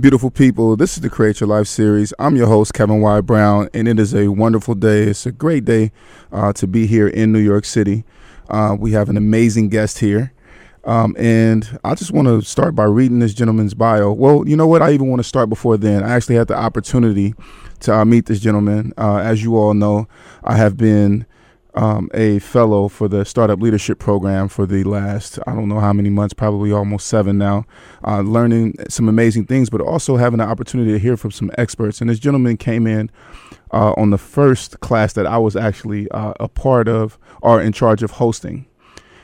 Beautiful people, this is the Create Your Life series. I'm your host, Kevin Y. Brown, and it is a wonderful day. It's a great day uh, to be here in New York City. Uh, we have an amazing guest here. Um, and I just want to start by reading this gentleman's bio. Well, you know what? I even want to start before then. I actually had the opportunity to uh, meet this gentleman. Uh, as you all know, I have been um, a fellow for the Startup Leadership Program for the last, I don't know how many months, probably almost seven now, uh, learning some amazing things, but also having the opportunity to hear from some experts. And this gentleman came in uh, on the first class that I was actually uh, a part of or in charge of hosting.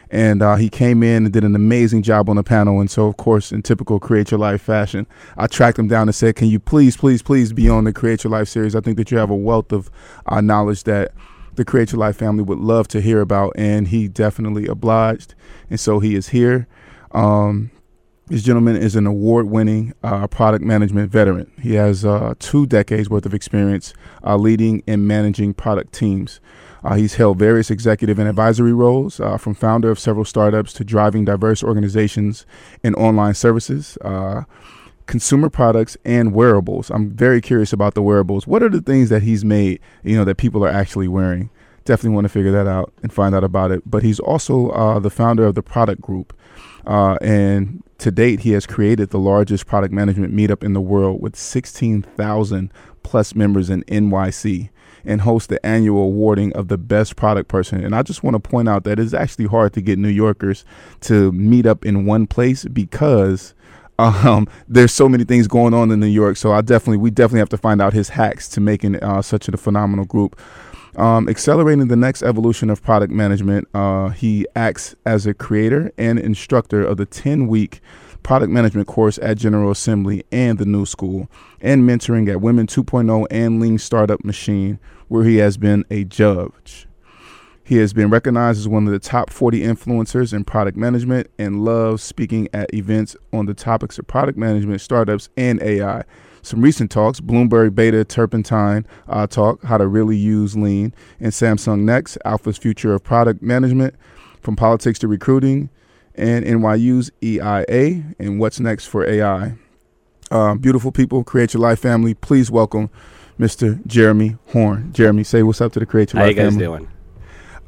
And uh, he came in and did an amazing job on the panel. And so, of course, in typical Create Your Life fashion, I tracked him down and said, Can you please, please, please be on the Create Your Life series? I think that you have a wealth of uh, knowledge that the Create Your Life family would love to hear about. And he definitely obliged. And so he is here. Um, this gentleman is an award winning uh, product management veteran. He has uh, two decades worth of experience uh, leading and managing product teams. Uh, he's held various executive and advisory roles, uh, from founder of several startups to driving diverse organizations in online services, uh, consumer products, and wearables. I'm very curious about the wearables. What are the things that he's made, you know, that people are actually wearing? Definitely want to figure that out and find out about it. But he's also uh, the founder of the Product Group, uh, and to date, he has created the largest product management meetup in the world with 16,000 plus members in NYC and hosts the annual awarding of the best product person. And I just want to point out that it's actually hard to get New Yorkers to meet up in one place because um, there's so many things going on in New York. So I definitely, we definitely have to find out his hacks to making uh, such a phenomenal group. Um, accelerating the next evolution of product management, uh, he acts as a creator and instructor of the 10 week product management course at General Assembly and the New School, and mentoring at Women 2.0 and Lean Startup Machine, where he has been a judge. He has been recognized as one of the top 40 influencers in product management and loves speaking at events on the topics of product management, startups, and AI. Some recent talks Bloomberg Beta Turpentine uh, Talk, How to Really Use Lean, and Samsung Next, Alpha's Future of Product Management, From Politics to Recruiting, and NYU's EIA, and What's Next for AI. Uh, beautiful people, Create Your Life family, please welcome Mr. Jeremy Horn. Jeremy, say what's up to the Create Your Life family. How you guys family. doing?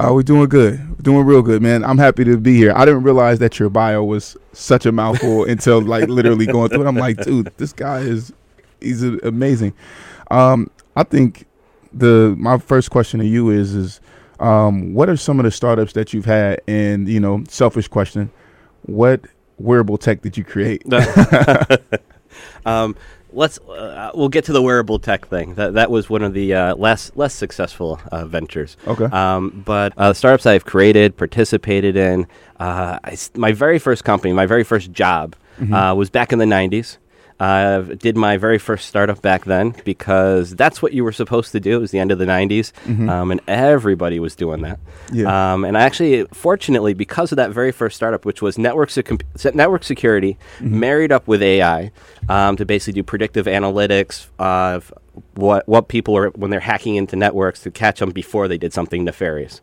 Uh, we're doing good. We're doing real good, man. I'm happy to be here. I didn't realize that your bio was such a mouthful until like literally going through it. I'm like, dude, this guy is he's amazing. Um, I think the my first question to you is is um, what are some of the startups that you've had? And you know, selfish question, what wearable tech did you create? um, let's uh, we'll get to the wearable tech thing. That that was one of the uh, less less successful uh, ventures. Okay. Um, but uh, startups I've created, participated in. Uh, I my very first company, my very first job, uh, was back in the '90s. Uh, did my very first startup back then because that's what you were supposed to do. It was the end of the 90s, um, and everybody was doing that. Yeah. Um, and I actually, fortunately, because of that very first startup, which was network, sec- network security, married up with AI um, to basically do predictive analytics of what what people are when they're hacking into networks to catch them before they did something nefarious.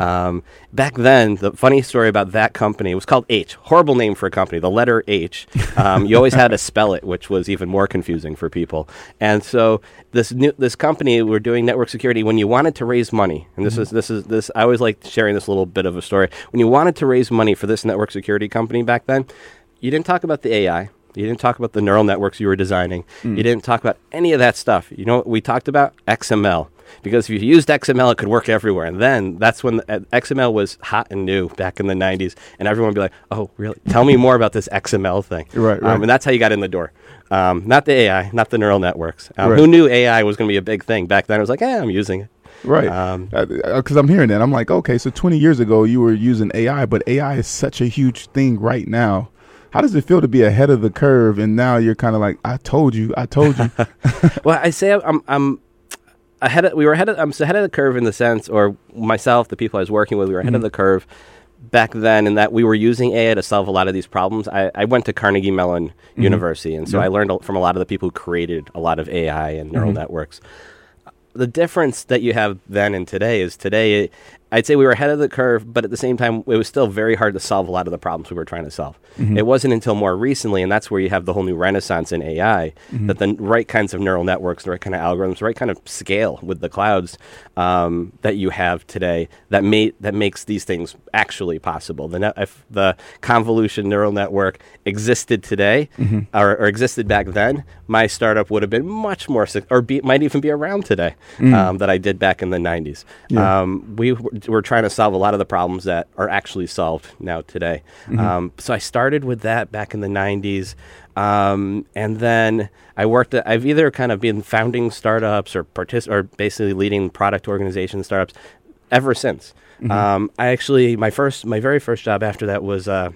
Um, back then, the funny story about that company was called H. Horrible name for a company. The letter H. Um, you always had to spell it, which was even more confusing for people. And so this new this company were doing network security when you wanted to raise money. And this is this is this. I always like sharing this little bit of a story. When you wanted to raise money for this network security company back then, you didn't talk about the AI. You didn't talk about the neural networks you were designing. You didn't talk about any of that stuff. You know what we talked about? XML. because if you used XML, it could work everywhere. And then that's when the, uh, XML was hot and new back in the 90s. And everyone would be like, oh, really? Tell me more about this XML thing. Right, right. Um, and that's how you got in the door. Um, not the AI, not the neural networks. Um, Right. Who knew AI was going to be a big thing back then? It was like, eh, I'm using it. Right. Um, Because I'm hearing that. I'm like, okay, so 20 years ago you were using AI, but AI is such a huge thing right now. How does it feel to be ahead of the curve and now you're kind of like, I told you, I told you. well, I say I'm, I'm ahead. Of, we were ahead. Of, I'm ahead of the curve in the sense, or myself, the people I was working with, we were ahead of mm-hmm. the curve back then, in that we were using AI to solve a lot of these problems. I, I went to Carnegie Mellon mm-hmm. University, and so Yeah. I learned from a lot of the people who created a lot of AI and neural mm-hmm. networks. The difference that you have then and today is today. I'd say we were ahead of the curve, but at the same time, it was still very hard to solve a lot of the problems we were trying to solve. It wasn't until more recently, and that's where you have the whole new renaissance in AI, that the right kinds of neural networks, the right kind of algorithms, the right kind of scale with the clouds um, that you have today that ma- that makes these things actually possible. The net- if the convolution neural network existed today or, or existed back then, my startup would have been much more, or be, might even be around today um, that I did back in the 90s. Yeah. Um, we were trying to solve a lot of the problems that are actually solved now today. Um, so I started with that back in the 90s. Um, and then I worked. At, I've either kind of been founding startups or partic- or basically leading product organization startups ever since. Um, I actually my first my very first job after that was. Uh,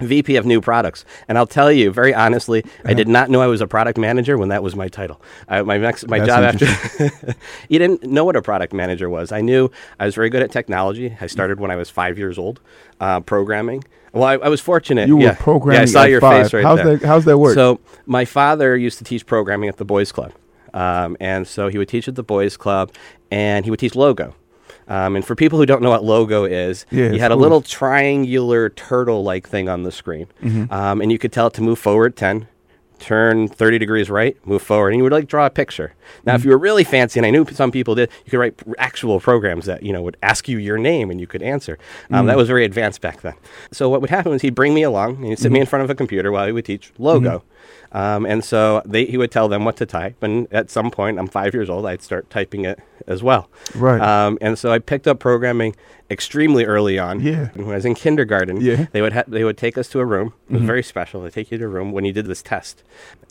VP of new products, and I'll tell you very honestly, I did not know I was a product manager when that was my title. I, my next my That's job after you didn't know what a product manager was. I knew I was very good at technology. I started when I was five years old, uh, programming. Well, I, I was fortunate. You were programming Yeah, I saw your five. face right How's there. that- how's that work? So my father used to teach programming at the boys' club, um, and so he would teach at the boys' club, and he would teach logo. Um, and for people who don't know what logo is, Yeah, you had a cool. little triangular turtle-like thing on the screen, Mm-hmm. um, and you could tell it to move forward ten, turn 30 degrees right, move forward, and you would like draw a picture. Now, Mm-hmm. if you were really fancy, and I knew some people did, you could write actual programs that, you know, would ask you your name and you could answer. Um, Mm-hmm. That was very advanced back then. So what would happen was he'd bring me along and he'd sit me Mm-hmm. in front of a computer while he would teach logo. Um, and so they, he would tell them what to type. And at some point, I'm five years old, I'd start typing it as well. Right. Um, and so I picked up programming extremely early on. Yeah. When I was in kindergarten, Yeah. Mm-hmm. they would ha- they would take us to a room. It was very special. They take you to a room when you did this test,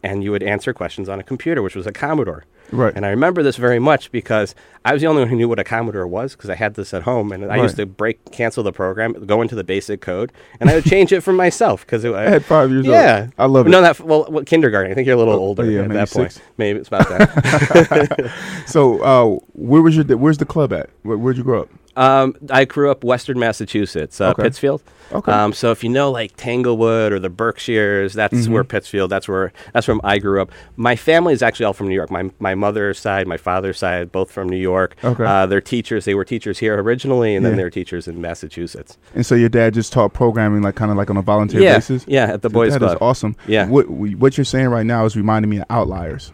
and you would answer questions on a computer, which was a Commodore. Right. And I remember this very much because I was the only one who knew what a Commodore was because I had this at home, and I used to break cancel the program, go into the basic code, and I would change it for myself because I had five years old. yeah, I love it. No, that well, what, kindergarten. I think you're a little Oh, older yeah, at that point. Maybe it's about that. So, uh, where was your where's the club at? Where, where'd you grow up? Um, I grew up Western Massachusetts, uh, Okay. Pittsfield. Okay. Um, so if you know like Tanglewood or the Berkshires, that's Mm-hmm. where Pittsfield. That's where that's where I grew up. My family is actually all from New York. My my mother's side, my father's side, both from New York. Okay. Uh, they're teachers. They were teachers here originally, and Yeah. then they were teachers in Massachusetts. And so your dad just taught programming, like kind of like on a volunteer yeah, basis. yeah, at the So boys' That is club. awesome. Yeah. What what you're saying right now is reminding me of Outliers.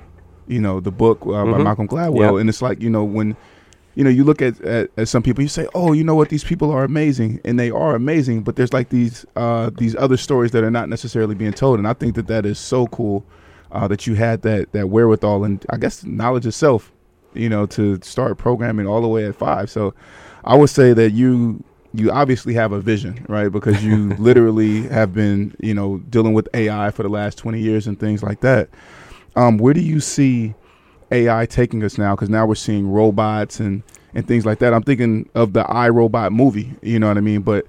You know, the book uh, by Mhm. Malcolm Gladwell, Yeah. and it's like you know when. You know, you look at, at, at some people, you say, "Oh, you know what? These people are amazing, and they are amazing." But there's like these uh, these other stories that are not necessarily being told, and I think that that is so cool uh, that you had that that wherewithal and I guess knowledge itself, you know, to start programming all the way at five. So, I would say that you you obviously have a vision, right? Because you literally have been, you know, dealing with AI for the last 20 years and things like that. Um, where do you see AI taking us now? Because now we're seeing robots and and things like that. I'm thinking of the I, Robot movie. You know what I mean? But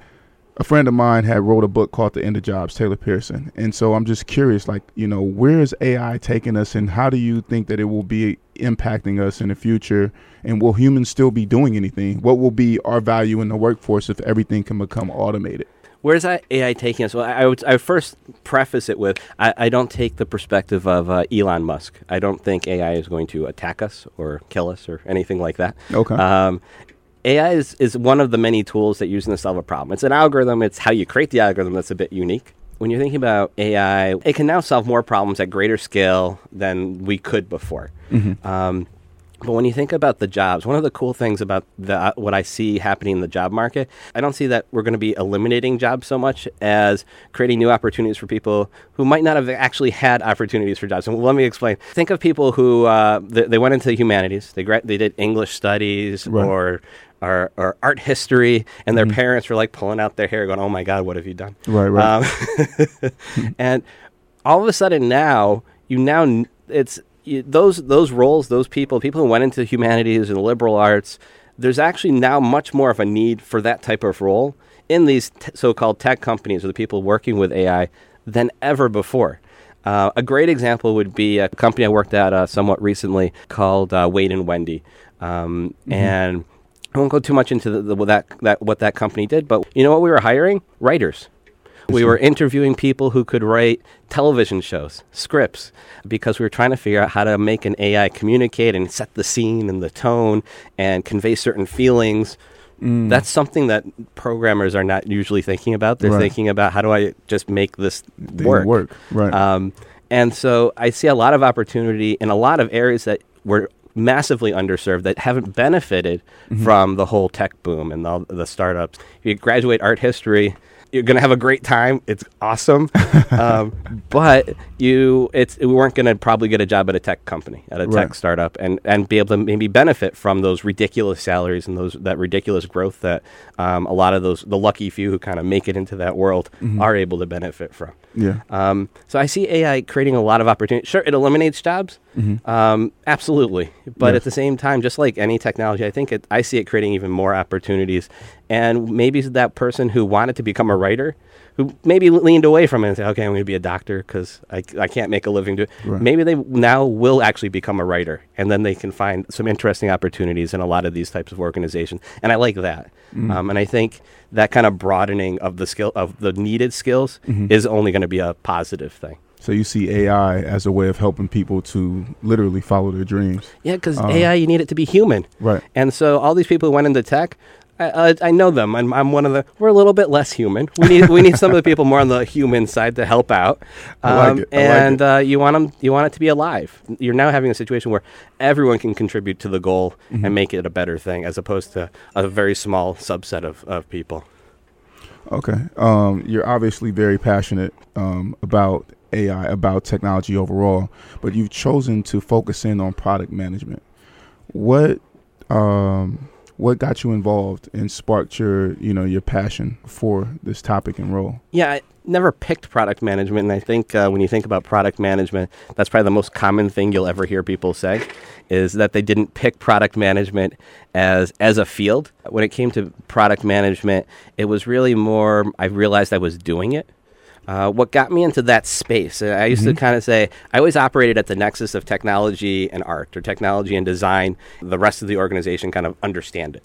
a friend of mine had wrote a book called The End of Jobs, Taylor Pearson. And so I'm just curious, like, you know, where is AI taking us and how do you think that it will be impacting us in the future? And will humans still be doing anything? What will be our value in the workforce if everything can become automated? Where's that AI taking us? Well, I, I would I would first preface it with I, I don't take the perspective of uh, Elon Musk. I don't think AI is going to attack us or kill us or anything like that. Okay. Um, AI is, is one of the many tools that you're using to solve a problem. It's an algorithm. It's how you create the algorithm that's a bit unique. When you're thinking about AI, it can now solve more problems at greater scale than we could before. Um, But when you think about the jobs, one of the cool things about the, uh, what I see happening in the job market, I don't see that we're going to be eliminating jobs so much as creating new opportunities for people who might not have actually had opportunities for jobs. And let me explain. Think of people who uh, they, they went into the humanities, they gra- they did English studies Right. or, or or art history, and their parents were like pulling out their hair, going, "Oh my God, what have you done?" Right, right. Um, and all of a sudden now you now n- it's you, those those roles those people people who went into humanities and liberal arts there's actually now much more of a need for that type of role in these t- so-called tech companies or the people working with AI than ever before. Uh, a great example would be a company I worked at uh, somewhat recently called uh, Wade and Wendy, um, and I won't go too much into the, the, that, that what that company did, but you know what we were hiring? Writers. We were interviewing people who could write television shows, scripts, because we were trying to figure out how to make an AI communicate and set the scene and the tone and convey certain feelings. That's something that programmers are not usually thinking about. They're Right. thinking about how do I just make this Thing work. work, right. Um, and so I see a lot of opportunity in a lot of areas that were massively underserved that haven't benefited Mm-hmm. from the whole tech boom and all the startups. If you graduate art history, you're going to have a great time. It's awesome. um, but you it's we weren't going to probably get a job at a tech company, at a Right. tech startup and and be able to maybe benefit from those ridiculous salaries and those that ridiculous growth that um, a lot of those the lucky few who kind of make it into that world Mm-hmm. are able to benefit from. Yeah. Um, so I see AI creating a lot of opportunity. Sure, it eliminates jobs, um, absolutely. But Yes. at the same time, just like any technology, I think it, I see it creating even more opportunities. And maybe that person who wanted to become a writer, who maybe leaned away from it and said, "Okay, I'm going to be a doctor because I, I can't make a living." doing it. Right. Maybe they now will actually become a writer, and then they can find some interesting opportunities in a lot of these types of organizations. And I like that. Mm. Um, and I think that kind of broadening of the skill of the needed skills mm-hmm. is only going to be a positive thing. So you see AI as a way of helping people to literally follow their dreams. Yeah, because um, AI, you need it to be human. Right. And so all these people who went into tech, I, I know them. I'm, I'm one of the. We're a little bit less human. We need we need some of the people more on the human side to help out. I like Um, like and it. Uh, you want them. You want it to be alive. You're now having a situation where everyone can contribute to the goal Mm-hmm. and make it a better thing, as opposed to a very small subset of, of people. Okay. Um, you're obviously very passionate um, about AI, about technology overall, but you've chosen to focus in on product management. What um, what got you involved and sparked your you know your passion for this topic and role? Yeah, I never picked product management, and I think uh, when you think about product management, that's probably the most common thing you'll ever hear people say, is that they didn't pick product management as as a field. When it came to product management, it was really more. I realized I was doing it. Uh, what got me into that space, uh, I used to kind of say, I always operated at the nexus of technology and art, or technology and design. The rest of the organization kind of understand it.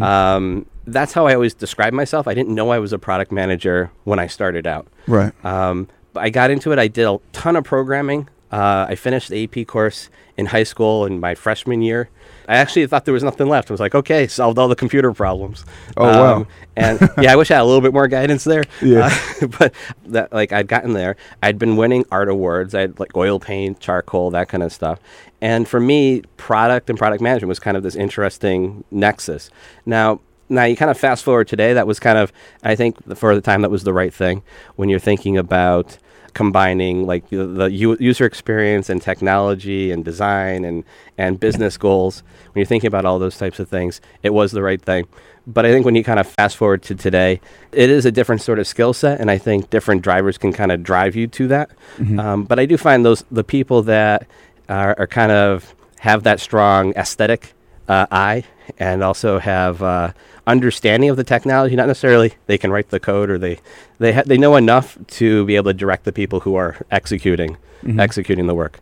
Um, that's how I always describe myself. I didn't know I was a product manager when I started out. Right. Um, but I got into it. I did a ton of programming. Uh, I finished the AP course in high school in my freshman year. I actually thought there was nothing left. I was like, okay, solved all the computer problems. Oh, wow. And yeah, I wish I had a little bit more guidance there. Yeah. Uh, but that, like, I'd gotten there. I'd been winning art awards. I had like oil paint, charcoal, that kind of stuff. And for me, product and product management was kind of this interesting nexus. Now, now you kind of fast forward today. That was kind of, I think, for the time, that was the right thing when you're thinking about combining like the, the u- user experience and technology and design and and business goals. When you're thinking about all those types of things, it was the right thing. But I think when you kind of fast forward to today, it is a different sort of skill set, and I think different drivers can kind of drive you to that. Um, but I do find those the people that are, are kind of have that strong aesthetic uh, eye and also have uh, understanding of the technology. Not necessarily they can write the code or they they ha- they know enough to be able to direct the people who are executing executing the work.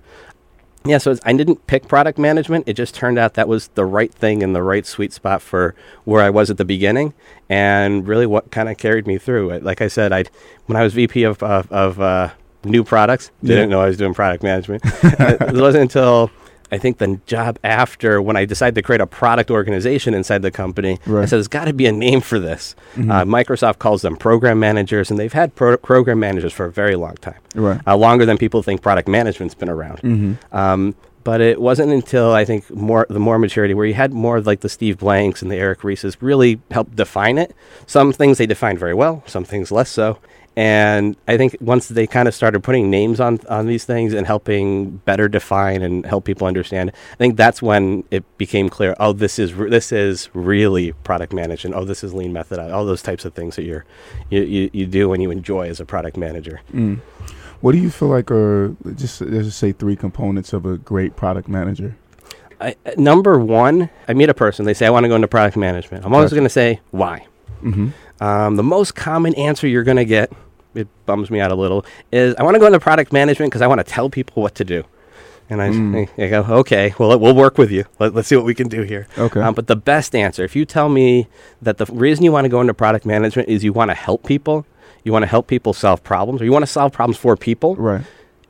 Yeah, so it's, I didn't pick product management. It just turned out that was the right thing in the right sweet spot for where I was at the beginning, and really what kind of carried me through. it. Like I said, I when I was VP of of, of uh, new products, didn't Yeah. know I was doing product management. it wasn't until I think the job after when I decided to create a product organization inside the company, I Right. Mm-hmm. said there's got to be a name for this. Uh, Microsoft calls them program managers, and they've had pro- program managers for a very long time Right. uh, longer than people think product management's been around. Um, But it wasn't until I think more the more maturity where you had more of like the Steve Blanks and the Eric Rieses really helped define it. Some things they defined very well, some things less so. And I think once they kind of started putting names on on these things and helping better define and help people understand, I think that's when it became clear. Oh, this is re- this is really product management. Oh, this is lean method. All those types of things that you're you, you, you do when you enjoy as a product manager. What do you feel like are just let's just say three components of a great product manager? I, number one, I meet a person. They say, "I want to go into product management." I'm always Gotcha. going to say, "Why?" Mm-hmm. Um, the most common answer you're going to get, it bums me out a little, is, "I want to go into product management because I want to tell people what to do." And I, Mm. I go, "Okay, well, we'll work with you. Let, let's see what we can do here." Okay. Um, but the best answer, if you tell me that the reason you want to go into product management is you want to help people, you want to help people solve problems, or you want to solve problems for people, Right.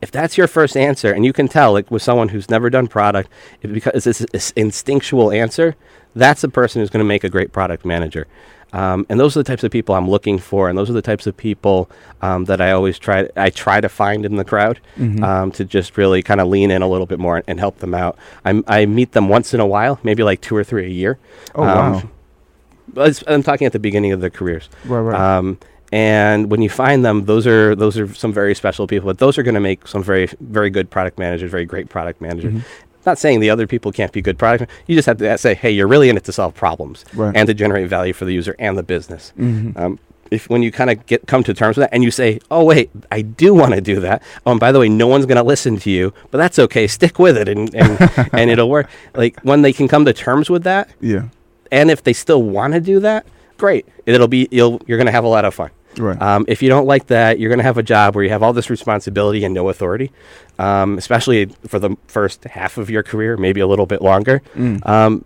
if that's your first answer and you can tell like with someone who's never done product if because it's this instinctual answer that's the person who's going to make a great product manager um, and those are the types of people i'm looking for and those are the types of people um, that i always try i try to find in the crowd Mm-hmm. um, to just really kind of lean in a little bit more and, and help them out I'm, i meet them once in a while maybe like two or three a year Oh Um, wow. but i'm talking at the beginning of their careers Right. Right. um, and when you find them, those are those are some very special people. But those are going to make some very very good product managers, very great product managers. Mm-hmm. Not saying the other people can't be good product. You just have to say, hey, you're really in it to solve problems Right. and to generate value for the user and the business. Mhm. Um, if when you kind of get come to terms with that and you say, oh wait, I do want to do that. Oh, and by the way, no one's going to listen to you, but that's okay. Stick with it, and and, and it'll work. Like when they can come to terms with that, yeah. and if they still want to do that, great. It'll be you'll you're going to have a lot of fun. Right. Um, if you don't like that, you're going to have a job where you have all this responsibility and no authority, um, especially for the first half of your career, maybe a little bit longer. Mm. Um,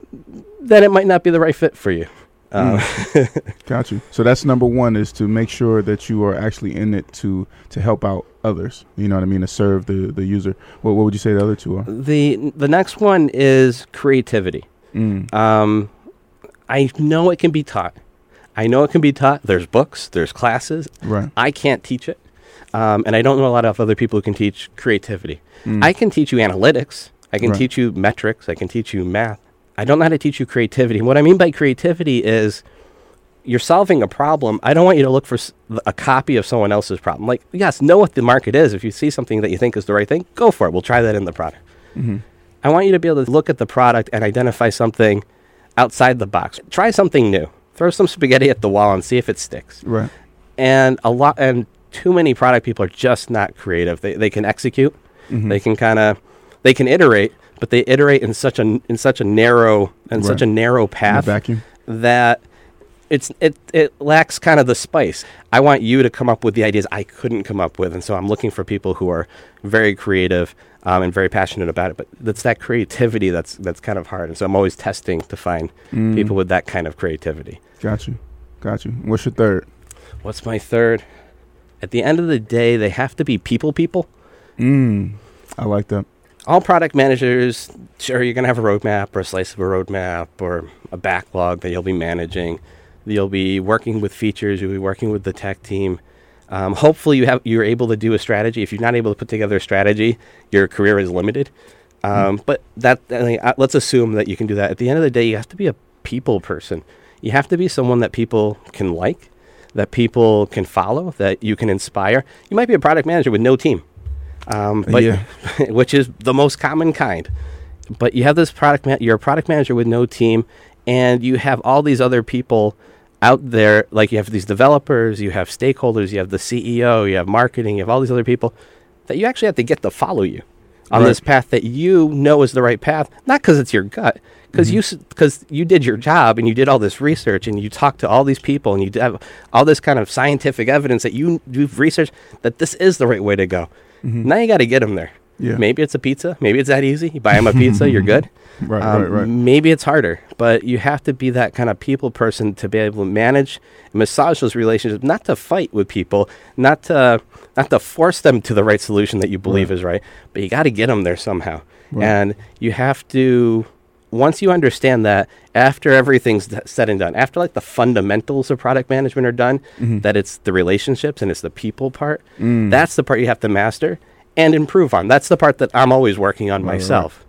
then it might not be the right fit for you. Um, Got you. So that's number one is to make sure that you are actually in it to to help out others. You know what I mean? To serve the the user. What what would you say the other two are? the the next one is creativity. Mm. Um, I know it can be taught. I know it can be taught. There's books. There's classes. Right. I can't teach it. Um, and I don't know a lot of other people who can teach creativity. Mm. I can teach you analytics. I can Right. teach you metrics. I can teach you math. I don't know how to teach you creativity. What I mean by creativity is you're solving a problem. I don't want you to look for a copy of someone else's problem. Like, yes, know what the market is. If you see something that you think is the right thing, go for it. We'll try that in the product. Mm-hmm. I want you to be able to look at the product and identify something outside the box. Try something new. Throw some spaghetti at the wall and see if it sticks Right. and a lot and too many product people are just not creative they, they can execute Mhm. they can kind of they can iterate but they iterate in such a in such a narrow and such a narrow path vacuum. that it's it it lacks kind of the spice i want you to come up with the ideas i couldn't come up with and so i'm looking for people who are very creative um, and very passionate about it but that's that creativity that's that's kind of hard and so i'm always testing to find Mm. people with that kind of creativity Got you. Got you. What's your third? What's my third? At the end of the day, they have to be people people. Mm. I like that. All product managers, sure, you're going to have a roadmap or a slice of a roadmap or a backlog that you'll be managing. You'll be working with features. You'll be working with the tech team. Um, hopefully, you have you're able to do a strategy. If you're not able to put together a strategy, your career is limited. Um, But that I mean, uh, let's assume that you can do that. At the end of the day, you have to be a people person. You have to be someone that people can like, that people can follow, that you can inspire. You might be a product manager with no team, um, but Yeah. which is the most common kind. But you have this product. Ma- you're a product manager with no team, and you have all these other people out there. Like you have these developers, you have stakeholders, you have the CEO, you have marketing, you have all these other people that you actually have to get to follow you on Right. this path that you know is the right path. Not because it's your gut, because mm-hmm. you because you did your job and you did all this research and you talked to all these people and you have all this kind of scientific evidence that you you've researched that this is the right way to go. Mm-hmm. Now you got to get them there. Yeah. Maybe it's a pizza. Maybe it's that easy. You buy them a pizza, you're good. Right, Um, right, right. Maybe it's harder, but you have to be that kind of people person to be able to manage and massage those relationships, not to fight with people, not to not to force them to the right solution that you believe Right. is right, but you got to get them there somehow. Right. And you have to once you understand that after everything's d- said and done, after like the fundamentals of product management are done, Mm-hmm. that it's the relationships and it's the people part. Mm. That's the part you have to master. And improve on. That's the part that I'm always working on myself.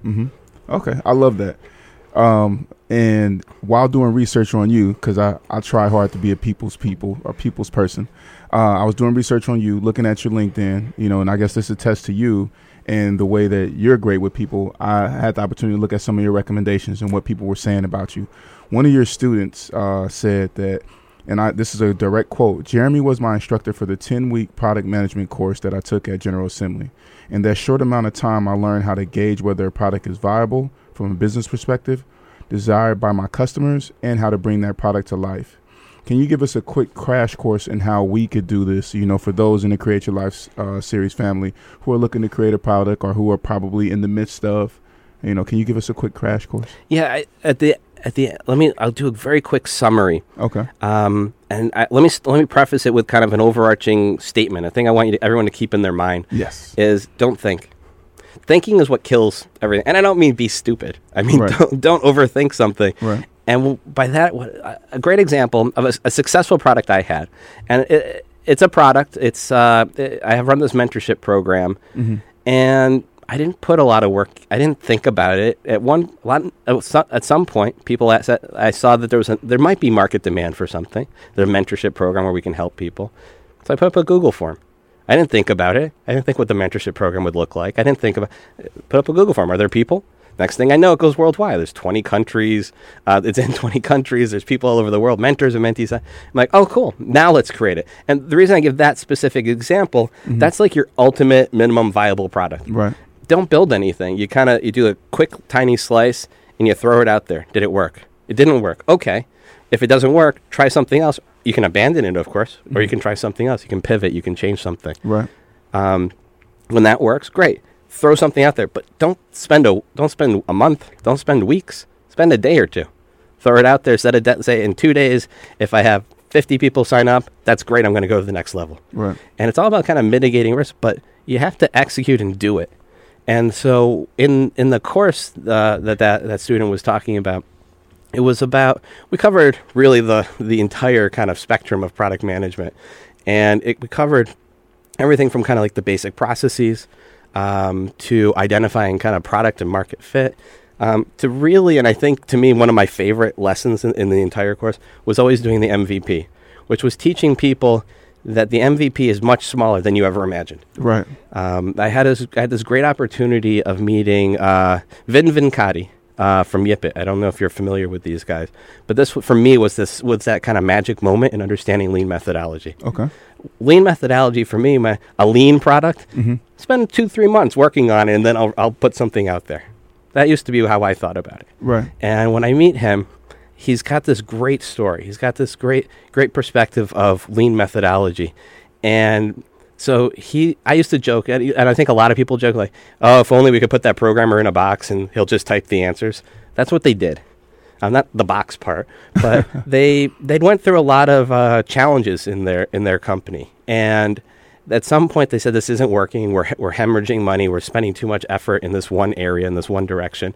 Okay, I love that. Um, and while doing research on you, because I, I try hard to be a people's people or people's person, uh, I was doing research on you, looking at your LinkedIn, you know, and I guess this attests to you and the way that you're great with people. I had the opportunity to look at some of your recommendations and what people were saying about you. One of your students uh, said that, and I, this is a direct quote Jeremy was my instructor for the 10 week product management course that I took at General Assembly. In that short amount of time, I learned how to gauge whether a product is viable from a business perspective, desired by my customers, and how to bring that product to life. Can you give us a quick crash course in how we could do this? You know, for those in the Create Your Life uh, series family who are looking to create a product or who are probably in the midst of, you know, can you give us a quick crash course? Yeah, I, at the at the let me I'll do a very quick summary. Okay. Um, and I, let me let me preface it with kind of an overarching statement. I think I want you to, everyone to keep in their mind Yes. is don't think. Thinking is what kills everything, and I don't mean be stupid. I mean Right. don't, don't overthink something. Right. And by that, a great example of a successful product I had, and it, it's a product. It's uh, I have run this mentorship program, and I didn't put a lot of work. I didn't think about it. At one, lot, at some point, people at, I saw that there was a, there might be market demand for something. There's a mentorship program where we can help people. So I put up a Google form. I didn't think about it. I didn't think what the mentorship program would look like. I didn't think about put up a Google form. Are there people? Next thing I know, it goes worldwide. There's 20 countries. Uh, it's in 20 countries. There's people all over the world, mentors and mentees. I'm like, oh, cool. Now let's create it. And the reason I give that specific example, that's like your ultimate minimum viable product. Right. Don't build anything. You kind of you do a quick tiny slice and you throw it out there. Did it work? It didn't work. Okay. If it doesn't work, try something else. You can abandon it, of course, or you can try something else. You can pivot. You can change something. Right. Um, when that works, great. Throw something out there, but don't spend a don't spend a month. Don't spend weeks. Spend a day or two. Throw it out there. Set a de- say in two days. If I have 50 people sign up, that's great. I'm going to go to the next level. Right. And it's all about kind of mitigating risk, but you have to execute and do it. And so in in the course uh, that, that that student was talking about, it was about we covered really the the entire kind of spectrum of product management, and it we covered everything from kind of like the basic processes um, to identifying kind of product and market fit. Um, to really, and I think to me, one of my favorite lessons in, in the entire course was always doing the MVP, which was teaching people that the MVP is much smaller than you ever imagined. Right. Um, I had this, I had this great opportunity of meeting uh, Vin Vacanti uh, from Yipit. I don't know if you're familiar with these guys, but this for me was this was that kind of magic moment in understanding lean methodology. Okay. Lean methodology for me, my a lean product. Spend two three months working on it, and then I'll I'll put something out there. That used to be how I thought about it. Right. And when I meet him, he's got this great story. He's got this great, great perspective of lean methodology. And so he, I used to joke, and and I think a lot of people joke like, "Oh, if only we could put that programmer in a box and he'll just type the answers." That's what they did. Uh, not the box part, but they they went through a lot of uh, challenges in their in their company, and at some point they said this isn't working. We're we're hemorrhaging money. We're spending too much effort in this one area in this one direction,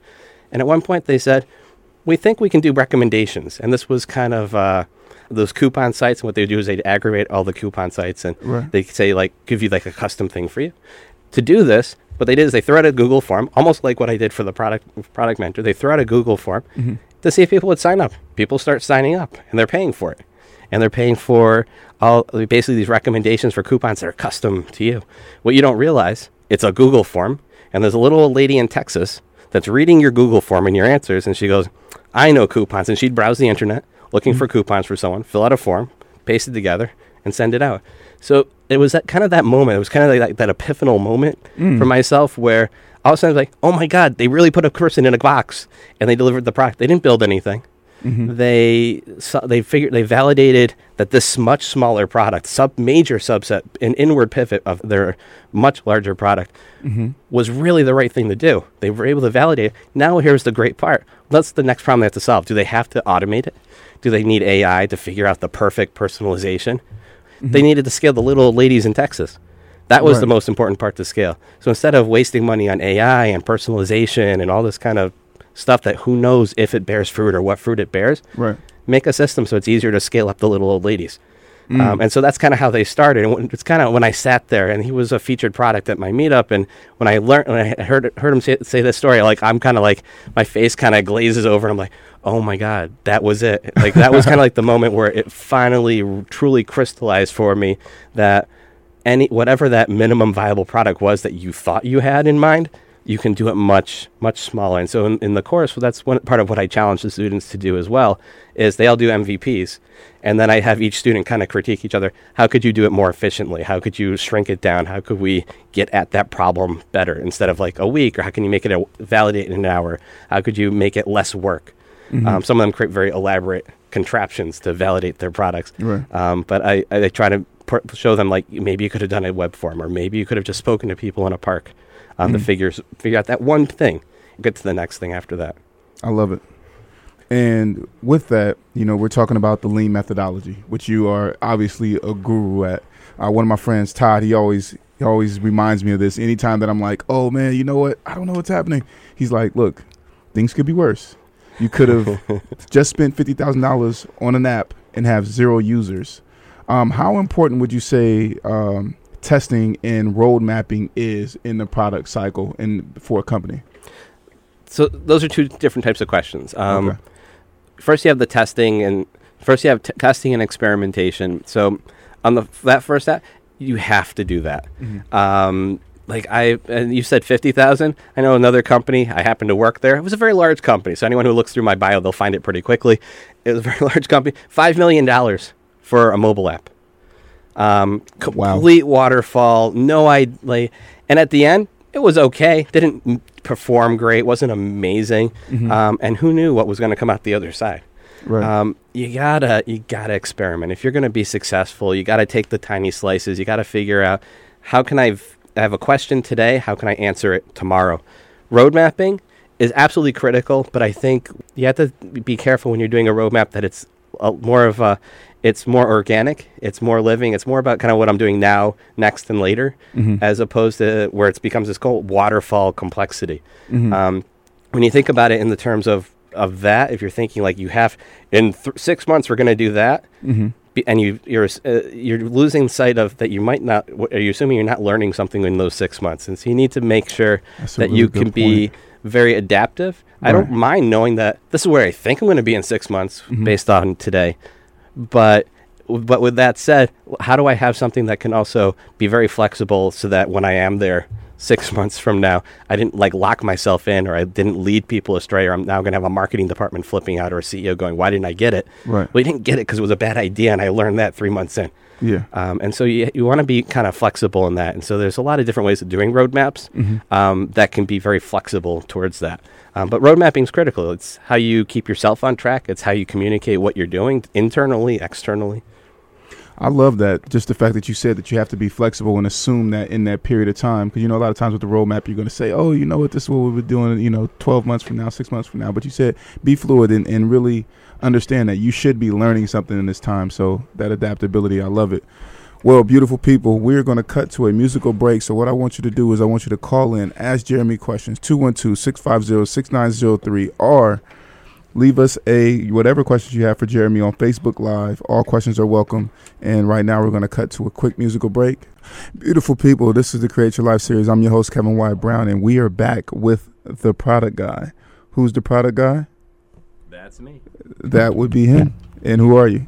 and at one point they said, we think we can do recommendations, and this was kind of. Uh, those coupon sites, and what they do is they'd aggregate all the coupon sites, and Right. they say like give you like a custom thing for you. To do this, what they did is they throw out a Google form, almost like what I did for the product product mentor. They throw out a Google form to see if people would sign up. People start signing up, and they're paying for it, and they're paying for all basically these recommendations for coupons that are custom to you. What you don't realize, it's a Google form, and there's a little old lady in Texas that's reading your Google form and your answers, and she goes, "I know coupons," and she'd browse the internet looking for mm-hmm. coupons for someone, fill out a form, paste it together, and send it out. So it was that kind of that moment. It was kind of like that, that epiphanal moment mm. for myself where all of a sudden I was like, oh my God, they really put a person in a box and they delivered the product. They didn't build anything. Mm-hmm. They so they figured they validated that this much smaller product, sub major subset, an inward pivot of their much larger product, mm-hmm. was really the right thing to do. They were able to validate. it. Now here's the great part. That's the next problem they have to solve. Do they have to automate it? Do they need AI to figure out the perfect personalization? Mm-hmm. They needed to scale the little ladies in Texas. That was the most important part to scale. So instead of wasting money on AI and personalization and all this kind of stuff that who knows if it bears fruit or what fruit it bears, Right. make a system so it's easier to scale up the little old ladies. Um, and so that's kind of how they started. And it's kind of when I sat there, and he was a featured product at my meetup. And when I learned, when I heard heard him say, say this story, like I'm kind of like my face kind of glazes over, and I'm like, oh my god, that was it. Like that was kind of like the moment where it finally r- truly crystallized for me that any whatever that minimum viable product was that you thought you had in mind, you can do it much much smaller. And so in, in the course, well, that's one part of what I challenge the students to do as well. Is they all do MVPs, and then I have each student kind of critique each other. How could you do it more efficiently? How could you shrink it down? How could we get at that problem better instead of like a week? Or how can you make it a, validate in an hour? How could you make it less work? Um, some of them create very elaborate contraptions to validate their products. Right. Um, but I, I try to pr- show them like maybe you could have done a web form, or maybe you could have just spoken to people in a park um, to figure s- figure out that one thing. Get to the next thing after that. I love it. And with that, you know, we're talking about the lean methodology, which you are obviously a guru at. Uh, one of my friends, Todd, he always he always reminds me of this. Anytime that I'm like, "Oh man, you know what? I don't know what's happening." He's like, "Look, things could be worse. You could have just spent fifty thousand dollars on an app and have zero users." Um, how important would you say um, testing and road mapping is in the product cycle and for a company? So those are two different types of questions. Um, Okay. First, you have the testing, and first you have t- testing and experimentation. So on the that first step, you have to do that. Um, like I, and you said fifty thousand. I know another company. I happen to work there. It was a very large company. So anyone who looks through my bio, they'll find it pretty quickly. It was a very large company. Five million dollars for a mobile app. Um, Wow. complete waterfall. No, I like, and at the end, it was okay. Didn't perform great. wasn't amazing. Um, and who knew what was going to come out the other side? Right. Um, you gotta you gotta experiment. If you're gonna be successful, you gotta take the tiny slices. You gotta figure out how can I v- I have a question today. How can I answer it tomorrow? Road mapping is absolutely critical, but I think you have to be careful when you're doing a roadmap that it's a, more of a it's more organic. It's more living. It's more about kind of what I'm doing now, next, and later, as opposed to where it becomes this called waterfall complexity. Um, when you think about it in the terms of of that, if you're thinking like you have in th- six months we're going to do that, be- and you you're uh, you're losing sight of that you might not. w- Are you assuming you're not learning something in those six months? And so you need to make sure That's that really you can be very adaptive. I don't mind knowing that this is where I think I'm going to be in six months Mm-hmm. based on today, but. But with that said, how do I have something that can also be very flexible so that when I am there six months from now, I didn't like lock myself in or I didn't lead people astray or I'm now going to have a marketing department flipping out or a CEO going, why didn't I get it? Right. Well, you didn't get it because it was a bad idea and I learned that three months in. yeah. Um, and so you, you want to be kind of flexible in that. And so there's a lot of different ways of doing roadmaps um, that can be very flexible towards that. Um, but road mapping is critical. It's how you keep yourself on track. It's how you communicate what you're doing internally, externally. I love that. Just the fact that you said that you have to be flexible and assume that in that period of time, because you know a lot of times with the roadmap, you're going to say, "Oh, you know what? This is what we'll be doing." You know, 12 months from now, six months from now. But you said be fluid and, and really understand that you should be learning something in this time. So that adaptability, I love it. Well, beautiful people, we're going to cut to a musical break. So what I want you to do is I want you to call in, ask Jeremy questions, 212-650-6903, or leave us a whatever questions you have for Jeremy on Facebook Live. All questions are welcome. And right now we're going to cut to a quick musical break. Beautiful people, this is the Create Your Life series. I'm your host Kevin Y. Brown, and we are back with the product guy. Who's the product guy? That's me. That would be him. And who are you?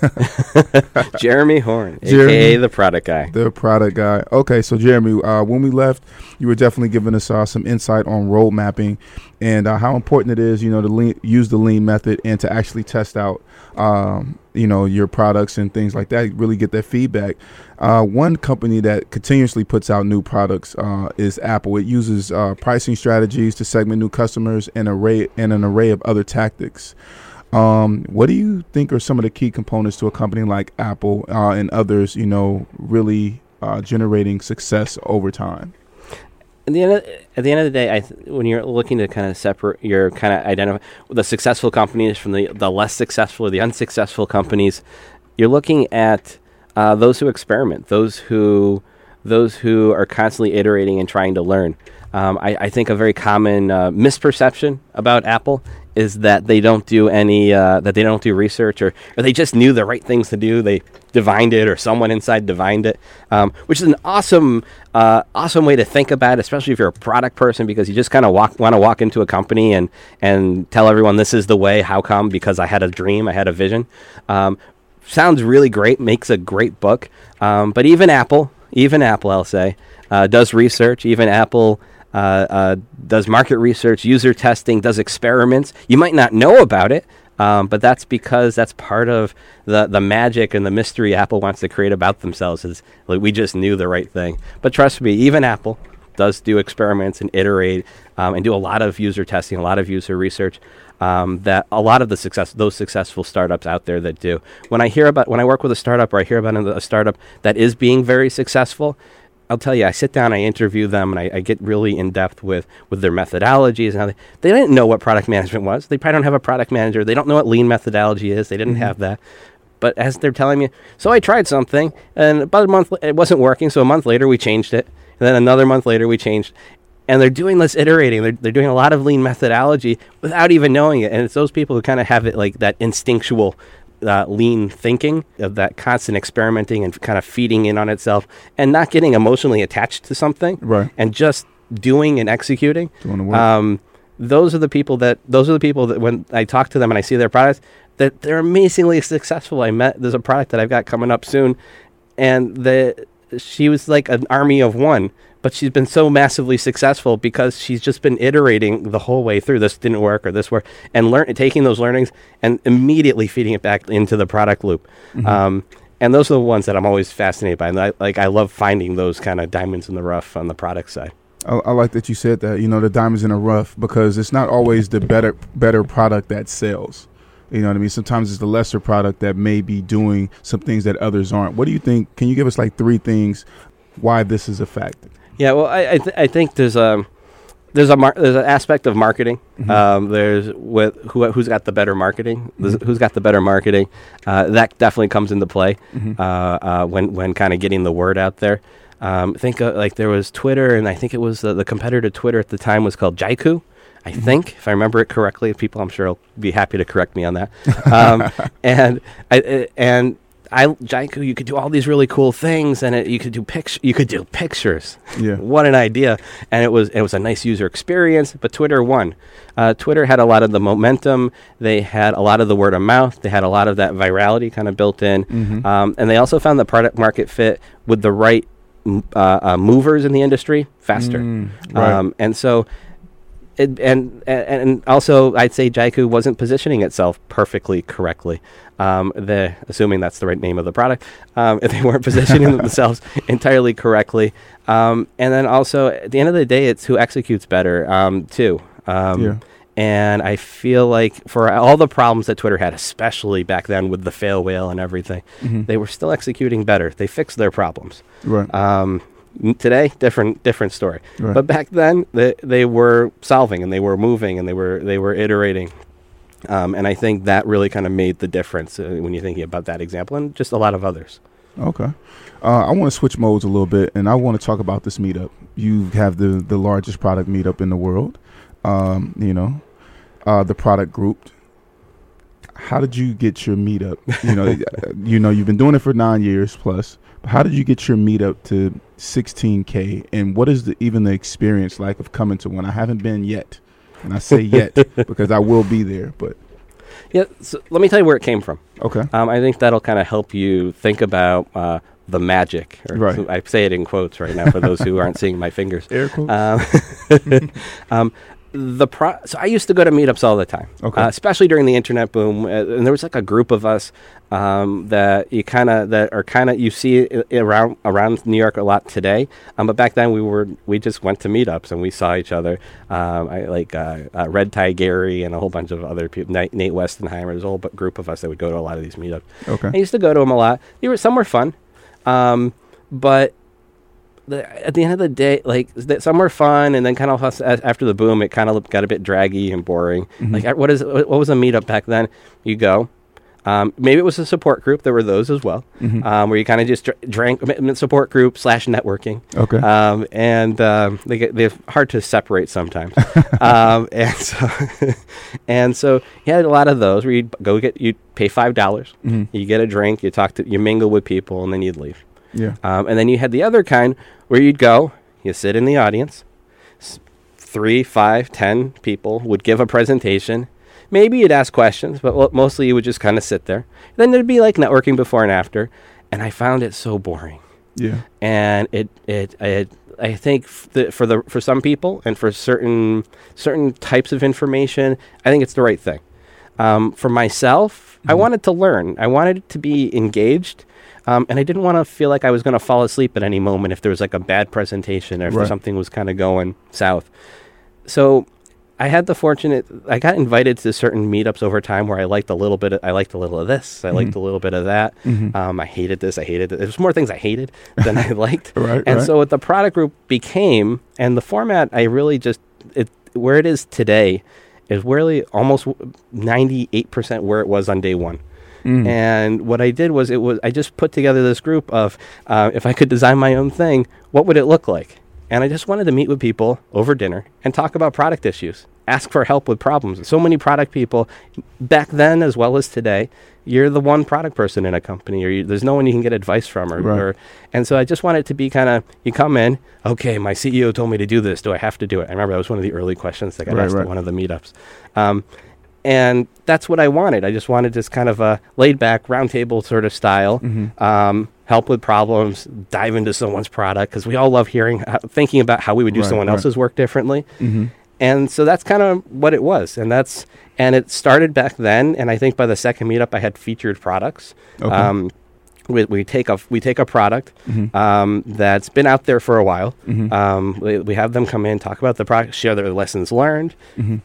Jeremy Horn, Jeremy. aka the product guy. The product guy. Okay, so Jeremy, uh, when we left, you were definitely giving us uh, some insight on road mapping and uh, how important it is, you know, to lean, use the lean method and to actually test out, um, you know, your products and things like that. Really get that feedback. Uh, one company that continuously puts out new products uh, is Apple. It uses uh, pricing strategies to segment new customers and array and an array of other tactics. Um, what do you think are some of the key components to a company like Apple uh, and others, you know, really uh, generating success over time? At the end of, at the end of the day, I th- when you're looking to kind of separate, you're kind of identify the successful companies from the the less successful or the unsuccessful companies. You're looking at uh, those who experiment, those who those who are constantly iterating and trying to learn. Um, I, I think a very common uh, misperception about Apple is that they don't do any uh, that they don't do research or, or they just knew the right things to do. They divined it or someone inside divined it, um, which is an awesome, uh, awesome way to think about it, especially if you're a product person, because you just kind of walk, want to walk into a company and, and tell everyone this is the way, how come, because I had a dream, I had a vision. Um, sounds really great, makes a great book. Um, but even Apple, even Apple, I'll say, uh, does research. Even Apple does market research, user testing, does experiments. You might not know about it, um, but that's because that's part of the, the magic and the mystery Apple wants to create about themselves. Is like we just knew the right thing. But trust me, even Apple does do experiments and iterate um, and do a lot of user testing, a lot of user research. Um, that a lot of the success, those successful startups out there that do. When I hear about, when I work with a startup or I hear about a startup that is being very successful, I'll tell you, I sit down, I interview them, and I, I get really in depth with, with their methodologies and how they, they didn't know what product management was. They probably don't have a product manager. They don't know what lean methodology is. They didn't mm-hmm. have that. But as they're telling me, so I tried something, and about a month, it wasn't working. So a month later, we changed it, and then another month later, we changed. And they're doing this iterating. They're, they're doing a lot of lean methodology without even knowing it. And it's those people who kind of have it like that instinctual uh, lean thinking, of that constant experimenting and kind of feeding in on itself, and not getting emotionally attached to something, Right. And just doing and executing. Doing. Um, those are the people that those are the people that when I talk to them and I see their products, that they're amazingly successful. I met there's a product that I've got coming up soon, and the she was like an army of one. But she's been so massively successful because she's just been iterating the whole way through. This didn't work or this worked, and learn taking those learnings and immediately feeding it back into the product loop. Um, and those are the ones that I'm always fascinated by. And I, like I love finding those kind of diamonds in the rough on the product side. I, I like that you said that. You know, the diamonds in the rough because it's not always the better better product that sells. You know what I mean? Sometimes it's the lesser product that may be doing some things that others aren't. What do you think? Can you give us like three things why this is a fact? Yeah, well, I I, th- I think there's a there's a mar- there's an aspect of marketing. Um, there's with who who's got the better marketing, There's- who's got the better marketing. Uh, that definitely comes into play uh, uh, when when kind of getting the word out there. Um, think uh, like there was Twitter, and I think it was the, the competitor to Twitter at the time was called Jaiku. I think, if I remember it correctly, people I'm sure will be happy to correct me on that. Um, and I, uh, and I Jaiku, you could do all these really cool things, and it, you could do pict- you could do pictures. Yeah. what an idea! And it was it was a nice user experience. But Twitter won. Uh, Twitter had a lot of the momentum. They had a lot of the word of mouth. They had a lot of that virality kind of built in, um, and they also found the product market fit with the right m- uh, uh, movers in the industry faster. right. um, and so it, and, and also I'd say Jaiku wasn't positioning itself perfectly correctly. Um, the assuming that's the right name of the product, um, if they weren't positioning themselves entirely correctly, um, and then also at the end of the day, it's who executes better um, too. Um, Yeah. And I feel like for all the problems that Twitter had, especially back then with the fail whale and everything, they were still executing better. They fixed their problems. Right. Um, today, different different story. Right. But back then, they they were solving and they were moving and they were they were iterating. Um, and I think that really kind of made the difference uh, when you're thinking about that example and just a lot of others. Okay. Uh, I want to switch modes a little bit, and I want to talk about this meetup. You have the the largest product meetup in the world. Um, you know, uh, the product group. How did you get your meetup? You know, you know, you've been doing it for nine years plus. But how did you get your meetup to 16k? And what is the, even the experience like of coming to one? I haven't been yet, and I say yet because I will be there. But Yeah, so let me tell you where it came from. okay, Um, I think that'll kind of help you think about uh, the magic. Right. so I say it in quotes right now for those who aren't seeing my fingers. air quotes. Um, um, the pro- so I used to go to meetups all the time, Okay. uh, especially during the internet boom. Uh, and there was like a group of us um, that you kind of that are kind of you see around around New York a lot today. Um, but back then we were we just went to meetups and we saw each other. Um, I like uh, uh, Red Tie Gary and a whole bunch of other people. Nate, Nate Westheimer. There's a whole group of us that would go to a lot of these meetups. Okay. I used to go to them a lot. They were some were fun, um, but the, at the end of the day, like some were fun, and then kind of after the boom, it kind of got a bit draggy and boring. Like, uh, what is what was a meetup back then? You go, Um, maybe it was a support group. There were those as well, um, where you kind of just dr- drank support group slash networking. Okay. Um, and um, they get they're hard to separate sometimes. um, and so and so you had a lot of those where you'd go get you pay five dollars, you get a drink, you talk to you mingle with people, and then you'd leave. Yeah. Um, and then you had the other kind where you'd go, you sit in the audience, s- three, five, ten people would give a presentation. Maybe you'd ask questions, but lo- mostly you would just kind of sit there. Then there'd be like networking before and after, and I found it so boring. Yeah. And it, it, it I think f- the, for the for some people and for certain certain types of information, I think it's the right thing. Um, for myself, I wanted to learn. I wanted to be engaged. Um, and I didn't want to feel like I was going to fall asleep at any moment if there was like a bad presentation or if Right. something was kind of going south. So I had the fortunate I got invited to certain meetups over time where I liked a little bit of, I liked a little of this, I Mm-hmm. liked a little bit of that. Um, I hated this, I hated it. There's more things I hated than I liked. Right, and right. so what the product group became and the format I really just it where it is today is really almost 98% where it was on day 1. Mm. And what I did was it was I just put together this group of uh, if I could design my own thing, what would it look like? And I just wanted to meet with people over dinner and talk about product issues, ask for help with problems. So many product people back then as well as today, you're the one product person in a company, or you, there's no one you can get advice from, or, Right. or and so I just wanted it to be kind of you come in, okay, my CEO told me to do this. Do I have to do it? I remember that was one of the early questions that got Right, asked right. at one of the meetups. Um, and that's what I wanted. I just wanted this kind of a laid back roundtable sort of style, Mm-hmm. um, help with problems, dive into someone's product because we all love hearing, uh, thinking about how we would do Right, someone right. else's work differently. Mm-hmm. And so that's kind of what it was, and that's and it started back then. And I think by the second meetup, I had featured products. Okay. Um, we, we take a we take a product Mm-hmm. um, that's been out there for a while. Um, we, we have them come in, talk about the product, share their lessons learned, Mm-hmm.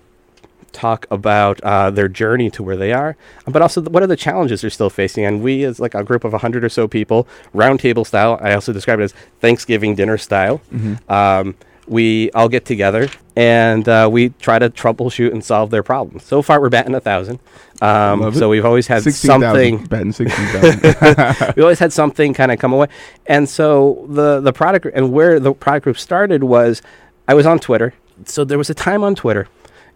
Talk about uh, their journey to where they are, but also th- what are the challenges they're still facing. And we, as like a group of hundred or so people, roundtable style. I also describe it as Thanksgiving dinner style. Mm-hmm. Um, we all get together and uh, we try to troubleshoot and solve their problems. So far, we're batting a thousand. Um, so we've always had 16,000. something Batting 16,000. we always had something kind of come away. And so the the product and where the product group started was I was on Twitter. So there was a time on Twitter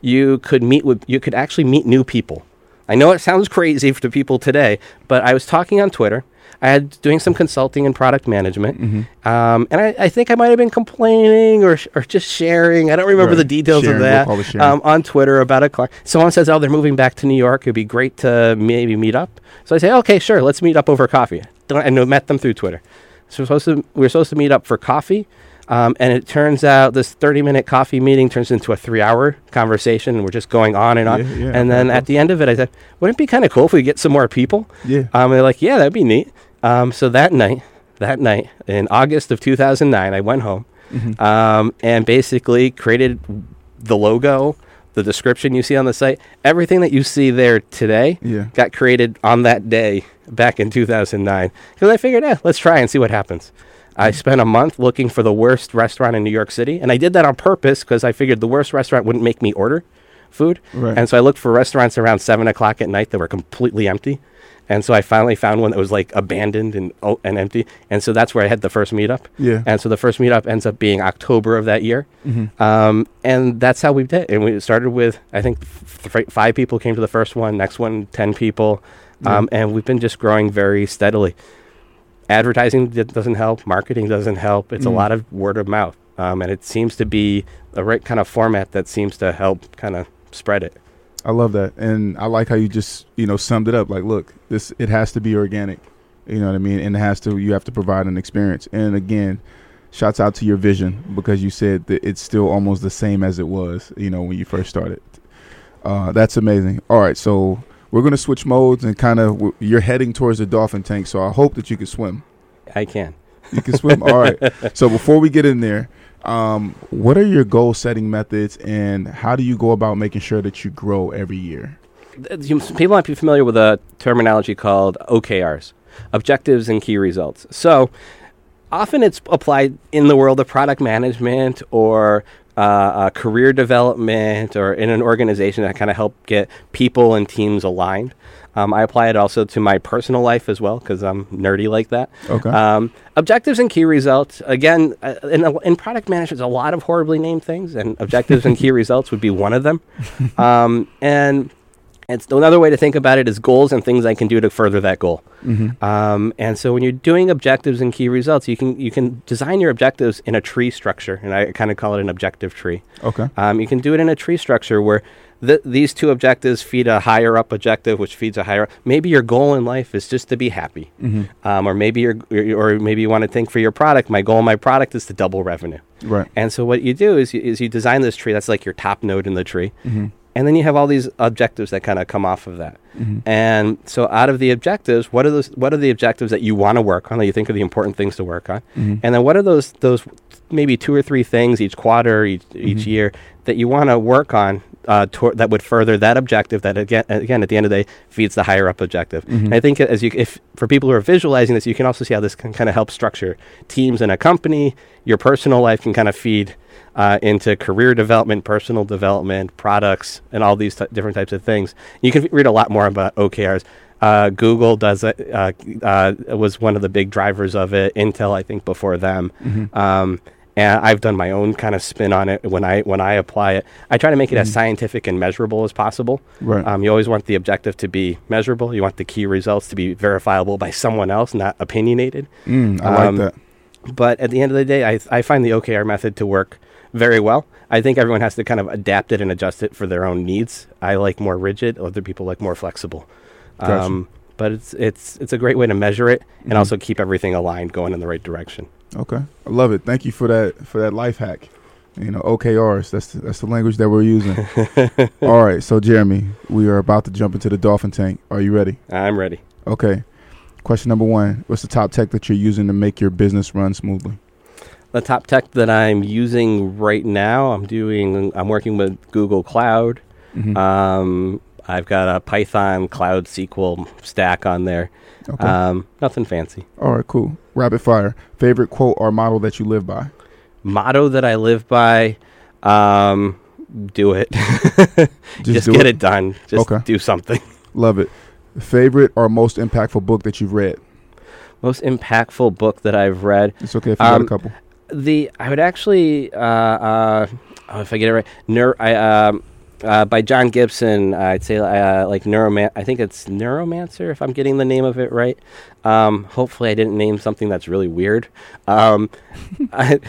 you could meet with you could actually meet new people. I know it sounds crazy to people today, but I was talking on Twitter. I had doing some consulting and product management, Mm-hmm. um, and I, I think I might have been complaining or, or just sharing. I don't remember Right. the details Sharing, of we'll that sharing. um, on Twitter about a client. Someone says, "Oh, they're moving back to New York. It'd be great to maybe meet up." So I say, "Okay, sure. Let's meet up over coffee." Don't- I know met them through Twitter. So we're supposed to we were supposed to meet up for coffee, um, and it turns out this thirty-minute coffee meeting turns into a three-hour conversation, and we're just going on and on. Yeah, yeah, and then at the end of it, I said, "Wouldn't it be kind of cool if we get some more people?" Yeah. Um, they're like, "Yeah, that'd be neat." Um, so that night, that night in August of 2009, I went home Mm-hmm. um, and basically created the logo, the description you see on the site, everything that you see there today Yeah. got created on that day back in 2009. Because I figured, eh, let's try and see what happens. I spent a month looking for the worst restaurant in New York City, and I did that on purpose because I figured the worst restaurant wouldn't make me order food. Right. And so I looked for restaurants around seven o'clock at night that were completely empty. And so I finally found one that was like abandoned and oh, and empty. And so that's where I had the first meetup. Yeah. And so the first meetup ends up being October of that year. Mm-hmm. Um, and that's how we did. And we started with I think f- f- five people came to the first one. Next one, ten people. Um, and we've been just growing very steadily. Advertising doesn't help. Marketing doesn't help. It's a Mm. lot of word of mouth. Um, and it seems to be the right kind of format that seems to help kind of spread it. I love that, and I like how you just you know summed it up. Like, look, this it has to be organic. You know what I mean? And it has to you have to provide an experience. And again, shouts out to your vision because you said that it's still almost the same as it was. You know when you first started. Uh, that's amazing. All right, so we're gonna switch modes and kind of w- you're heading towards the dolphin tank. So I hope that you can swim. I can. You can swim. All right. So before we get in there, um, what are your goal setting methods, and how do you go about making sure that you grow every year? People might be familiar with a terminology called OKRs, objectives and key results. So often it's applied in the world of product management or uh, uh, career development or in an organization that kind of help get people and teams aligned. Um, I apply it also to my personal life as well because I'm nerdy like that. Okay. Um, objectives and key results. Again, uh, in, in product management, there's a lot of horribly named things, and objectives and key results would be one of them. Um, and it's another way to think about it is goals and things I can do to further that goal. Um, and so when you're doing objectives and key results, you can you can design your objectives in a tree structure, and I kind of call it an objective tree. Okay. Um, you can do it in a tree structure where th- these two objectives feed a higher up objective, which feeds a higher. Maybe your goal in life is just to be happy, um, or maybe you're, or maybe you want to think for your product. My goal, my product, is to double revenue. Right. And so what you do is you, is you design this tree. That's like your top node in the tree, and then you have all these objectives that kind of come off of that. Mm-hmm. And so out of the objectives, what are those? What are the objectives that you want to work on? That you think are the important things to work on, mm-hmm. and then what are those those maybe two or three things each quarter, each, each mm-hmm. year that you want to work on uh, tor- that would further that objective. That again, again, at the end of the day, feeds the higher up objective. And I think as you, if for people who are visualizing this, you can also see how this can kind of help structure teams in a company. Your personal life can kind of feed uh, into career development, personal development, products, and all these t- different types of things. You can f- read a lot more about OKRs. Uh, Google does it. Uh, uh, was one of the big drivers of it. Intel, I think, before them. Um, and I've done my own kind of spin on it when I when I apply it. I try to make it as scientific and measurable as possible. Right. Um, you always want the objective to be measurable. You want the key results to be verifiable by someone else, not opinionated. Mm, I Um, like that. But at the end of the day, I, I find the OKR method to work very well. I think everyone has to kind of adapt it and adjust it for their own needs. I like more rigid, other people like more flexible. Gotcha. Um, but it's it's it's a great way to measure it and also keep everything aligned, going in the right direction. Okay, I love it. Thank you for that for that life hack. You know, OKRs. That's the, that's the language that we're using. All right, so Jeremy, we are about to jump into the dolphin tank. Are you ready? I'm ready. Okay. Question number one: What's the top tech that you're using to make your business run smoothly? The top tech that I'm using right now, I'm doing. I'm working with Google Cloud. Mhm. Um, I've got a Python Cloud SQL stack on there. Okay. Um, nothing fancy. All right, cool. Rapid fire. Favorite quote or model that you live by? Motto that I live by: um, do it. Just, do get it? it. done. Just Okay. do something. Love it. Favorite or most impactful book that you've read? Most impactful book that I've read. It's okay if you got a Um, couple. The I would actually, uh, uh, oh, if I get it right, Neur- I, um, uh, by John Gibson. I'd say uh, like neuroman. I think it's Neuromancer. If I'm getting the name of it right. Um, hopefully, I didn't name something that's really weird. Um, I,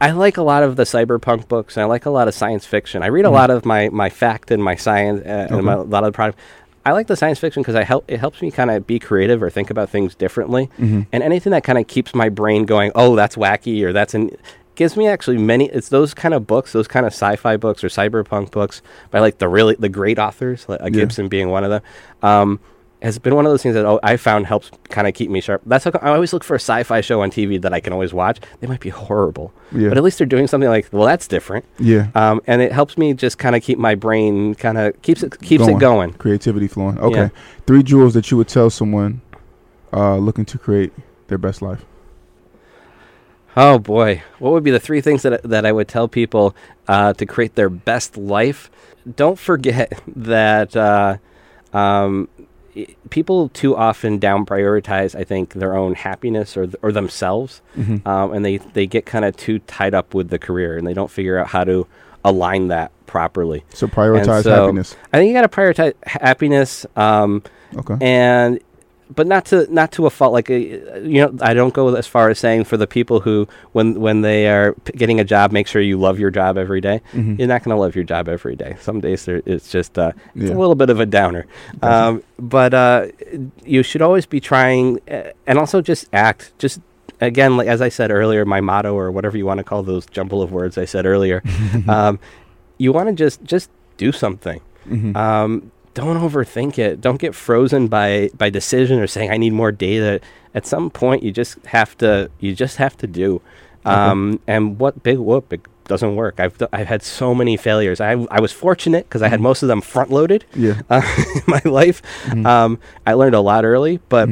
I like a lot of the cyberpunk books. And I like a lot of science fiction. I read a lot of my my fact and my science uh, and my, a lot of the product. I like the science fiction because I help. It helps me kind of be creative or think about things differently, and anything that kind of keeps my brain going. Oh, that's wacky, or that's an gives me actually many. It's those kind of books, those kind of sci-fi books or cyberpunk books by like the really the great authors, like uh, Gibson being one of them. Um, has been one of those things that oh, I found helps kind of keep me sharp. That's how I always look for a sci-fi show on TV that I can always watch. They might be horrible, Yeah. but at least they're doing something like well, that's different. Yeah. Um, and it helps me just kind of keep my brain kind of keeps it keeps it going. Creativity flowing. Okay. Yeah. Three jewels that you would tell someone uh, looking to create their best life. Oh boy, what would be the three things that that I would tell people uh, to create their best life? Don't forget that uh, um, people too often down prioritize. I think their own happiness or th- or themselves, um, and they they get kind of too tied up with the career, and they don't figure out how to align that properly. So prioritize so happiness. I think you got to prioritize happiness. Um, Okay. and but not to not to a fault like uh, you know i don't go as far as saying for the people who when when they are p- getting a job make sure you love your job every day. you're not going to love your job every day. Some days it's just uh, it's Yeah. a little bit of a downer. Um, but uh, you should always be trying uh, and also just act. Just again like as i said earlier my motto or whatever you want to call those jumble of words i said earlier um, you want to just just do something. Um, don't overthink it. Don't get frozen by by decision or saying I need more data. At some point, you just have to you just have to do. Um, and what big whoop it doesn't work. I've I've had so many failures. I I was fortunate because I had most of them front loaded. Yeah. uh, in my life. Um, I learned a lot early, but.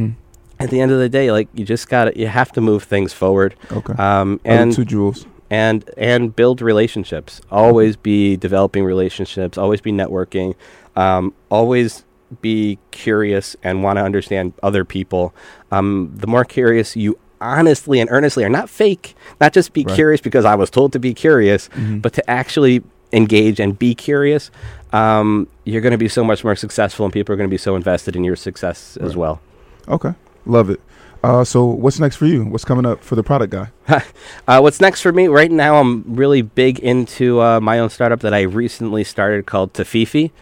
At the end of the day, like you just got to you have to move things forward. Okay. Um, and two jewels. and and build relationships. Always be developing relationships. Always be networking. Um, always be curious and want to understand other people. Um, the more curious you honestly and earnestly are, not fake, not just be Right. curious because I was told to be curious, but to actually engage and be curious, um, you're going to be so much more successful, and people are going to be so invested in your success as well. Okay, love it. Uh, so what's next for you? What's coming up for the product guy? Uh, what's next for me? Right now, I'm really big into uh, my own startup that I recently started called Tafifi.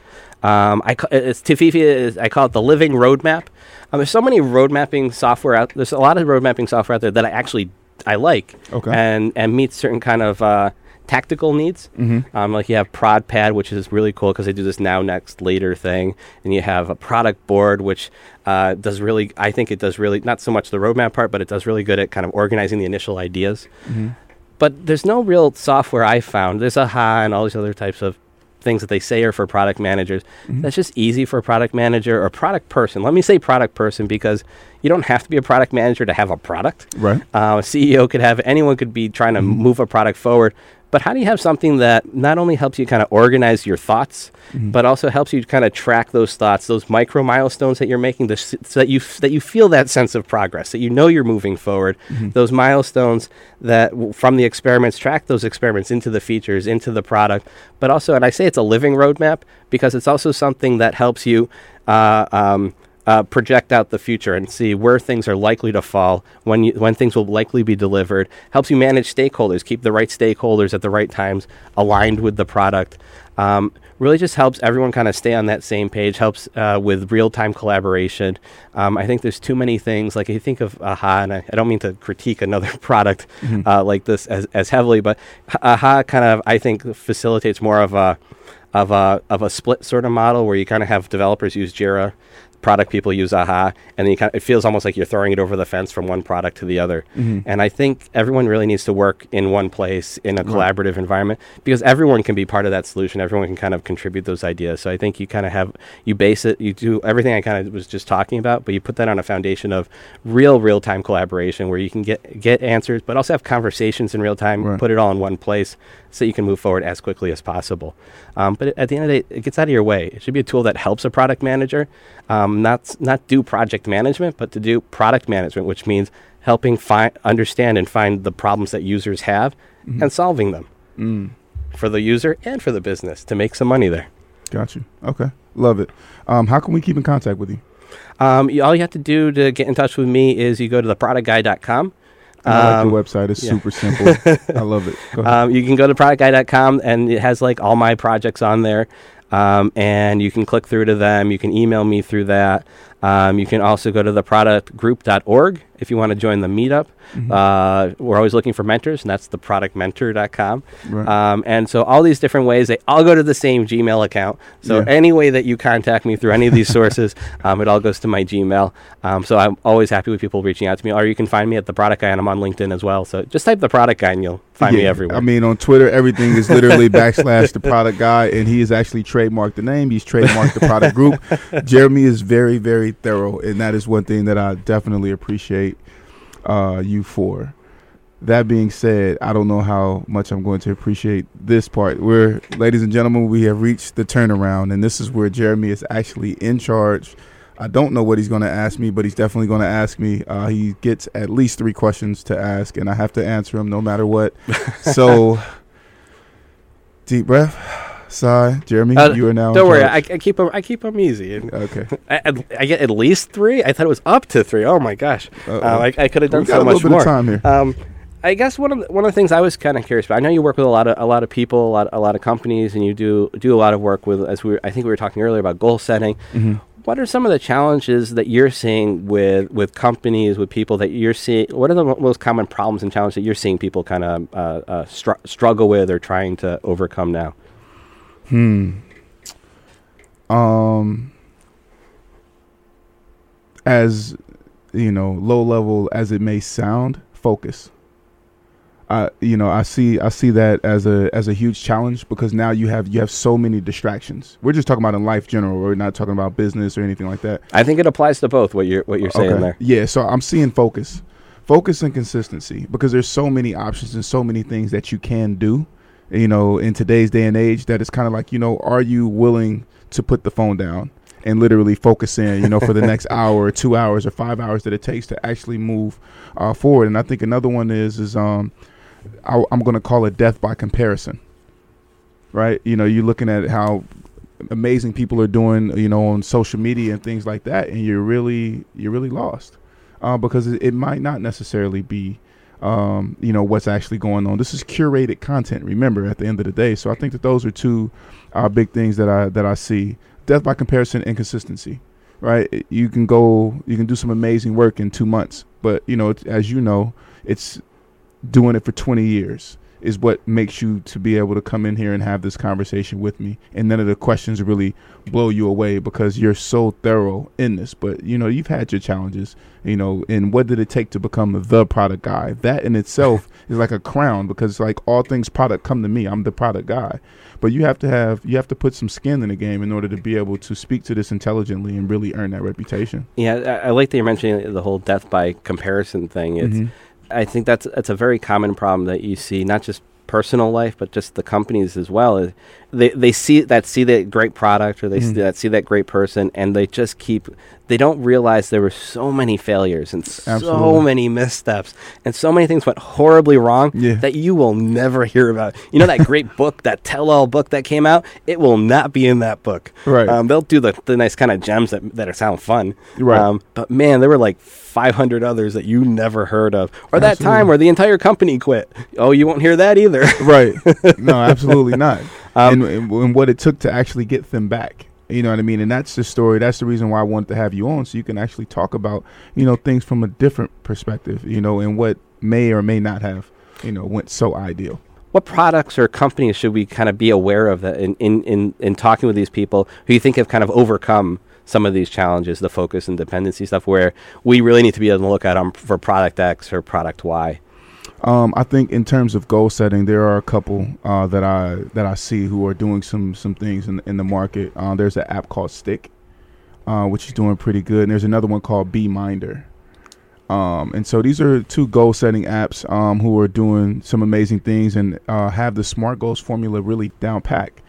Um, I ca- it's Tafifi. Is, I call it the living roadmap. Um, there's so many road mapping software out. There's a lot of road mapping software out there that I actually I like Okay. and and meets certain kind of uh, tactical needs. Mm-hmm. Um, like you have ProdPad, which is really cool because they do this now, next, later thing, and you have a Productboard, which uh, does really. I think it does really not so much the roadmap part, but it does really good at kind of organizing the initial ideas. But there's no real software I found. There's AHA and all these other types of things that they say are for product managers. That's just easy for a product manager or product person. Let me say product person because you don't have to be a product manager to have a product. Right. Uh, a CEO could have, anyone could be trying to move a product forward. But how do you have something that not only helps you kind of organize your thoughts, but also helps you kind of track those thoughts, those micro milestones that you're making, s- so that you f- that you feel that sense of progress, that you know you're moving forward. Those milestones that w- from the experiments track those experiments into the features, into the product. But also, and I say it's a living roadmap because it's also something that helps you. Uh, um, uh, project out the future and see where things are likely to fall, when you, when things will likely be delivered. Helps you manage stakeholders, keep the right stakeholders at the right times aligned with the product. Um, really just helps everyone kind of stay on that same page. Helps uh, with real time collaboration. Um, I think there's too many things. Like you think of AHA, and I, I don't mean to critique another product uh, like this as, as heavily, but AHA kind of I think facilitates more of a of a of a split sort of model where you kind of have developers use Jira, product people use AHA, and then you kind of, it feels almost like you're throwing it over the fence from one product to the other. And I think everyone really needs to work in one place in a collaborative environment because everyone can be part of that solution. Everyone can kind of contribute those ideas. So I think you kind of have you base it, you do everything I kind of was just talking about, but you put that on a foundation of real real time collaboration where you can get get answers, but also have conversations in real time. Right. Put it all in one place so you can move forward as quickly as possible. Um, but at the end of the day, it gets out of your way. It should be a tool that helps a product manager, um, not not do project management, but to do product management, which means helping find, understand, and find the problems that users have and solving them for the user and for the business to make some money there. Got you. Okay, love it. Um, how can we keep in contact with you? Um, you, all you have to do to get in touch with me is you go to theproductguy.com. I like Um, your website. It's yeah. super simple. I love it. Um, you can go to productguy.com and it has like all my projects on there. Um, and you can click through to them. You can email me through that. Um, you can also go to theproductgroup.org if you want to join the meetup. Mm-hmm. Uh, we're always looking for mentors, and that's theproductmentor.com. Right. Um, and so all these different ways, they all go to the same Gmail account. So Yeah. any way that you contact me through any of these sources, um, it all goes to my Gmail. Um, so I'm always happy with people reaching out to me. Or you can find me at the Product Guy, and I'm on LinkedIn as well. So just type the Product Guy, and you'll find me everywhere. I mean, on Twitter, everything is literally backslash the product guy, and he has actually trademarked the name. He's trademarked the product group. Jeremy is very, very thorough, and that is one thing that I definitely appreciate uh, you for. That being said, I don't know how much I'm going to appreciate this part. Where, ladies and gentlemen, we have reached the turnaround, and this is where Jeremy is actually in charge. I don't know what he's going to ask me, but he's definitely going to ask me. Uh, he gets at least three questions to ask, and I have to answer them no matter what. so, deep breath, sigh. Jeremy, Uh, you are now. Don't worry, I. I keep 'em- I keep them easy. And okay. I, I, get at least three. I thought it was up to three. Oh my gosh, uh, I, I could have done so a much more. of time here. Um, I guess one of the, one of the things I was kind of curious about. I know you work with a lot of a lot of people, a lot a lot of companies, and you do do a lot of work with. As we were, I think we were talking earlier about goal setting. Mm-hmm. What are some of the challenges that you're seeing with with companies, with people that you're seeing? What are the mo- most common problems and challenges that you're seeing people kind of uh, uh, str- struggle with or trying to overcome now? Um as you know low level as it may sound focus I you know I see I see that as a as a huge challenge because now you have you have so many distractions. We're just talking about in life general. We're not talking about business or anything like that. I think it applies to both. What you're what you're saying Okay. there. Yeah, so I'm seeing focus. focus and consistency because there's so many options and so many things that you can do you know in today's day and age that it's kind of like you know are you willing to put the phone down and literally focus in you know for the next hour or two hours or five hours that it takes to actually move uh, forward? And i think another one is is um I, i'm going to call it death by comparison right? You know you're looking at how amazing people are doing you know on social media and things like that and you're really you're really lost uh, because it, it might not necessarily be um, you know what's actually going on. This is curated content. Remember, at the end of the day, so I think that those are two uh, big things that I that I see: death by comparison, inconsistency. Right? You can go, you can do some amazing work in two months, but you know, as you know, it's doing it for 20 years is what makes you to be able to come in here and have this conversation with me. And none of the questions really blow you away because you're so thorough in this. But you know you've had your challenges you know and what did it take to become the product guy? That in itself is like a crown because like all things product come to me. I'm the product guy. But you have to have you have to put some skin in the game in order to be able to speak to this intelligently and really earn that reputation. Yeah, I, I like that you're mentioning the whole death by comparison thing. It's, Mm-hmm. I think that's that's a very common problem that you see, not just personal life, but just the companies as well. They they see that see that great product or they Mm-hmm. see that see that great person, and they just keep. They don't realize there were so many failures and so many missteps and so many things went horribly wrong Yeah. that you will never hear about. You know that great book, that tell-all book that came out. It will not be in that book. Right. Um, they'll do the, the nice kind of gems that that sound fun. Right. Um, but man, there were like 500 others that you never heard of. Or that time where the entire company quit. Oh, you won't hear that either. right no absolutely not and, and, and what it took to actually get them back. You know what i mean? And that's the story. That's the reason why i wanted to have you on so you can actually talk about you know things from a different perspective you know and what may or may not have you know went so ideal. What products or companies should we kind of be aware of that in, in, in, in talking with these people who you think have kind of overcome some of these challenges, the focus and dependency stuff, where we really need to be on the lookout on for product X or product Y? Um, I think in terms of goal setting, there are a couple uh, that I that I see who are doing some some things in in the market. Uh, there's an app called Stick, uh, which is doing pretty good, and there's another one called Beeminder. Um, and so these are two goal setting apps um, who are doing some amazing things and uh, have the smart goals formula really down pack.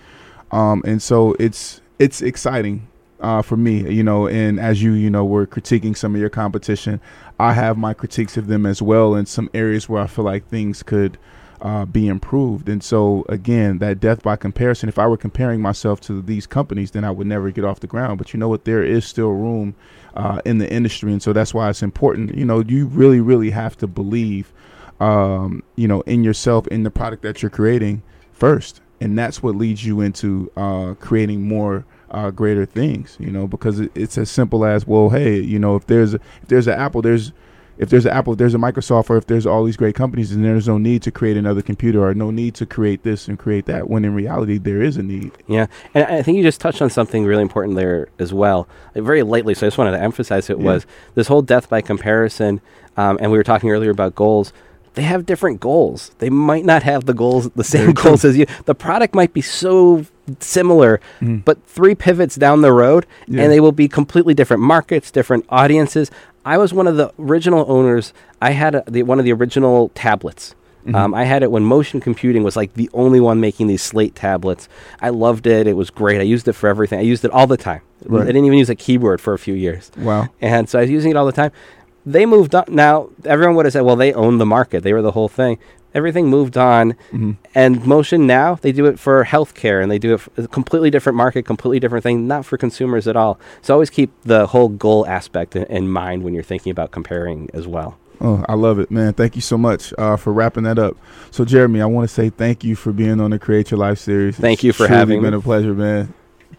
Um, and so it's it's exciting uh, for me, you know. And as you you know were critiquing some of your competition, I have my critiques of them as well in some areas where I feel like things could uh, be improved. And so again, that death by comparison. If I were comparing myself to these companies, then I would never get off the ground. But you know what? There is still room uh, in the industry, and so that's why it's important. You know, you really really have to believe, um, you know, in yourself in the product that you're creating first and that's what leads you into uh, creating more uh, greater things you know because it, it's as simple as well hey you know if there's a, if there's an apple there's if there's an apple if there's a microsoft or if there's all these great companies then there's no need to create another computer or no need to create this and create that when in reality there is a need Yeah, and I think you just touched on something really important there as well, like very lightly. So I just wanted to emphasize it Yeah. was this whole death by comparison, um, and we were talking earlier about goals. They have different goals. They might not have the goals, the same Very true. goals as you. The product might be so similar, but three pivots down the road. Yeah. and they will be completely different markets, different audiences. I was one of the original owners. I had a, the, one of the original tablets. Mm-hmm. Um, I had it when motion computing was like the only one making these slate tablets. I loved it. It was great. I used it for everything. I used it all the time. Right. I didn't even use a keyboard for a few years. wow And so I was using it all the time. They moved on. Now, everyone would have said, well, they owned the market. They were the whole thing. Everything moved on. And Motion now, they do it for healthcare and they do it for a completely different market, completely different thing, not for consumers at all. So always keep the whole goal aspect in, in mind when you're thinking about comparing as well. Oh, I love it, man. Thank you so much uh, for wrapping that up. So, Jeremy, I want to say thank you for being on the Create Your Life series. Thank It's you for having been me. a pleasure, man.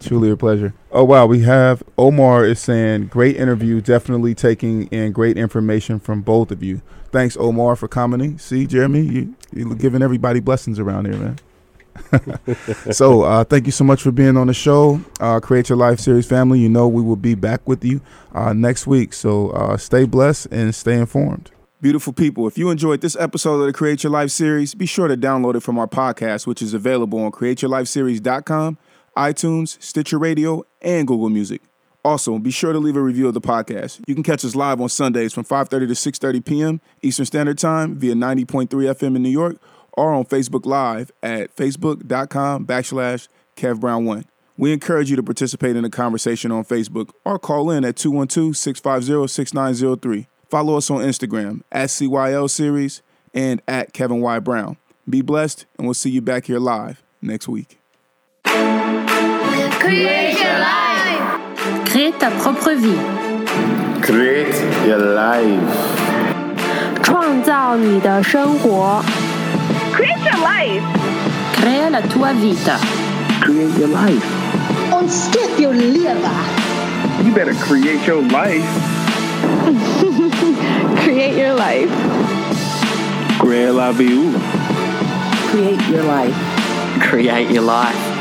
Truly a pleasure. Oh, wow. We have Omar is saying, great interview. Definitely taking in great information from both of you. Thanks, Omar, for commenting. See, Jeremy, you, you're giving everybody blessings around here, man. so uh, thank you so much for being on the show uh, create your life series family you know we will be back with you uh, next week so uh, stay blessed and stay informed beautiful people if you enjoyed this episode of the create your life series be sure to download it from our podcast which is available on createyourlifeseries.com itunes stitcher radio and google music Also, be sure to leave a review of the podcast. You can catch us live on Sundays from 5:30 to 6:30 p.m. Eastern Standard Time via 90.3 FM in New York or on Facebook Live at facebook.com backslash kevbrown1. We encourage you to participate in the conversation on Facebook or call in at 212-650-6903. Follow us on Instagram at CYL Series and at Kevin Y. Brown. Be blessed, and we'll see you back here live next week. Create your life. Crée ta propre vie， Create your life. 创造你的生活。 Create your life. Crea la tua vita。 Create your life. Und skip your liver. You better create your life. Create your life. Create la vie. Create your life. Create your life.